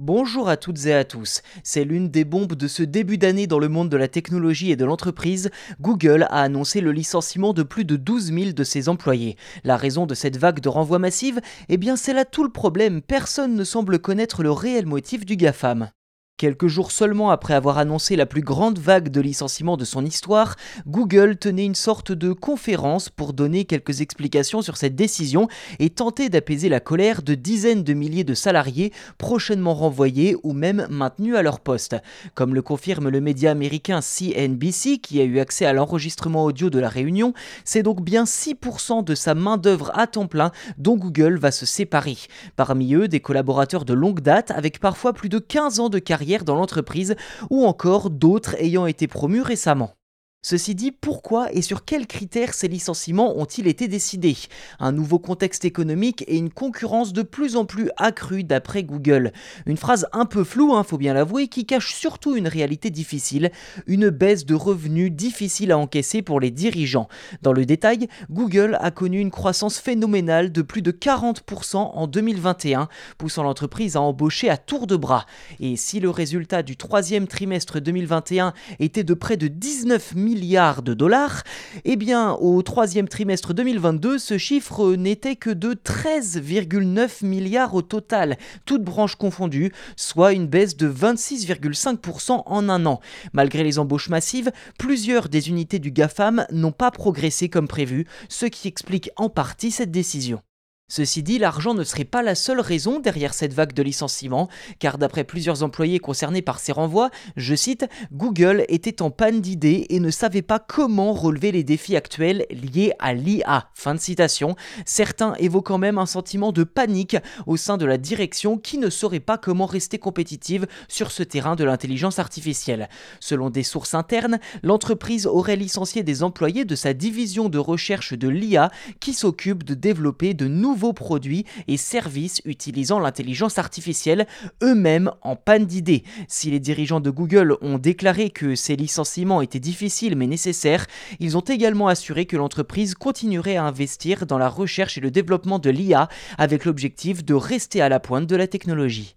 Bonjour à toutes et à tous. C'est l'une des bombes de ce début d'année dans le monde de la technologie et de l'entreprise. Google a annoncé le licenciement de plus de 12 000 de ses employés. La raison de cette vague de renvoi massive? Eh bien, c'est là tout le problème. Personne ne semble connaître le réel motif du GAFAM. Quelques jours seulement après avoir annoncé la plus grande vague de licenciements de son histoire, Google tenait une sorte de conférence pour donner quelques explications sur cette décision et tenter d'apaiser la colère de dizaines de milliers de salariés prochainement renvoyés ou même maintenus à leur poste. Comme le confirme le média américain CNBC qui a eu accès à l'enregistrement audio de la réunion, c'est donc bien 6% de sa main-d'œuvre à temps plein dont Google va se séparer. Parmi eux, des collaborateurs de longue date avec parfois plus de 15 ans de dans l'entreprise ou encore d'autres ayant été promus récemment. Ceci dit, pourquoi et sur quels critères ces licenciements ont-ils été décidés? Un nouveau contexte économique et une concurrence de plus en plus accrue d'après Google. Une phrase un peu floue, hein, faut bien l'avouer, qui cache surtout une réalité difficile, une baisse de revenus difficile à encaisser pour les dirigeants. Dans le détail, Google a connu une croissance phénoménale de plus de 40% en 2021, poussant l'entreprise à embaucher à tour de bras. Et si le résultat du troisième trimestre 2021 était de près de 19 000 milliards de dollars, eh bien au troisième trimestre 2022, ce chiffre n'était que de 13,9 milliards au total, toutes branches confondues, soit une baisse de 26,5% en un an. Malgré les embauches massives, plusieurs des unités du GAFAM n'ont pas progressé comme prévu, ce qui explique en partie cette décision. Ceci dit, l'argent ne serait pas la seule raison derrière cette vague de licenciements, car d'après plusieurs employés concernés par ces renvois, je cite, Google était en panne d'idées et ne savait pas comment relever les défis actuels liés à l'IA. Fin de citation. Certains évoquant même un sentiment de panique au sein de la direction qui ne saurait pas comment rester compétitive sur ce terrain de l'intelligence artificielle. Selon des sources internes, l'entreprise aurait licencié des employés de sa division de recherche de l'IA qui s'occupe de développer de nouveaux nouveaux produits et services utilisant l'intelligence artificielle, eux-mêmes en panne d'idées. Si les dirigeants de Google ont déclaré que ces licenciements étaient difficiles mais nécessaires, ils ont également assuré que l'entreprise continuerait à investir dans la recherche et le développement de l'IA avec l'objectif de rester à la pointe de la technologie.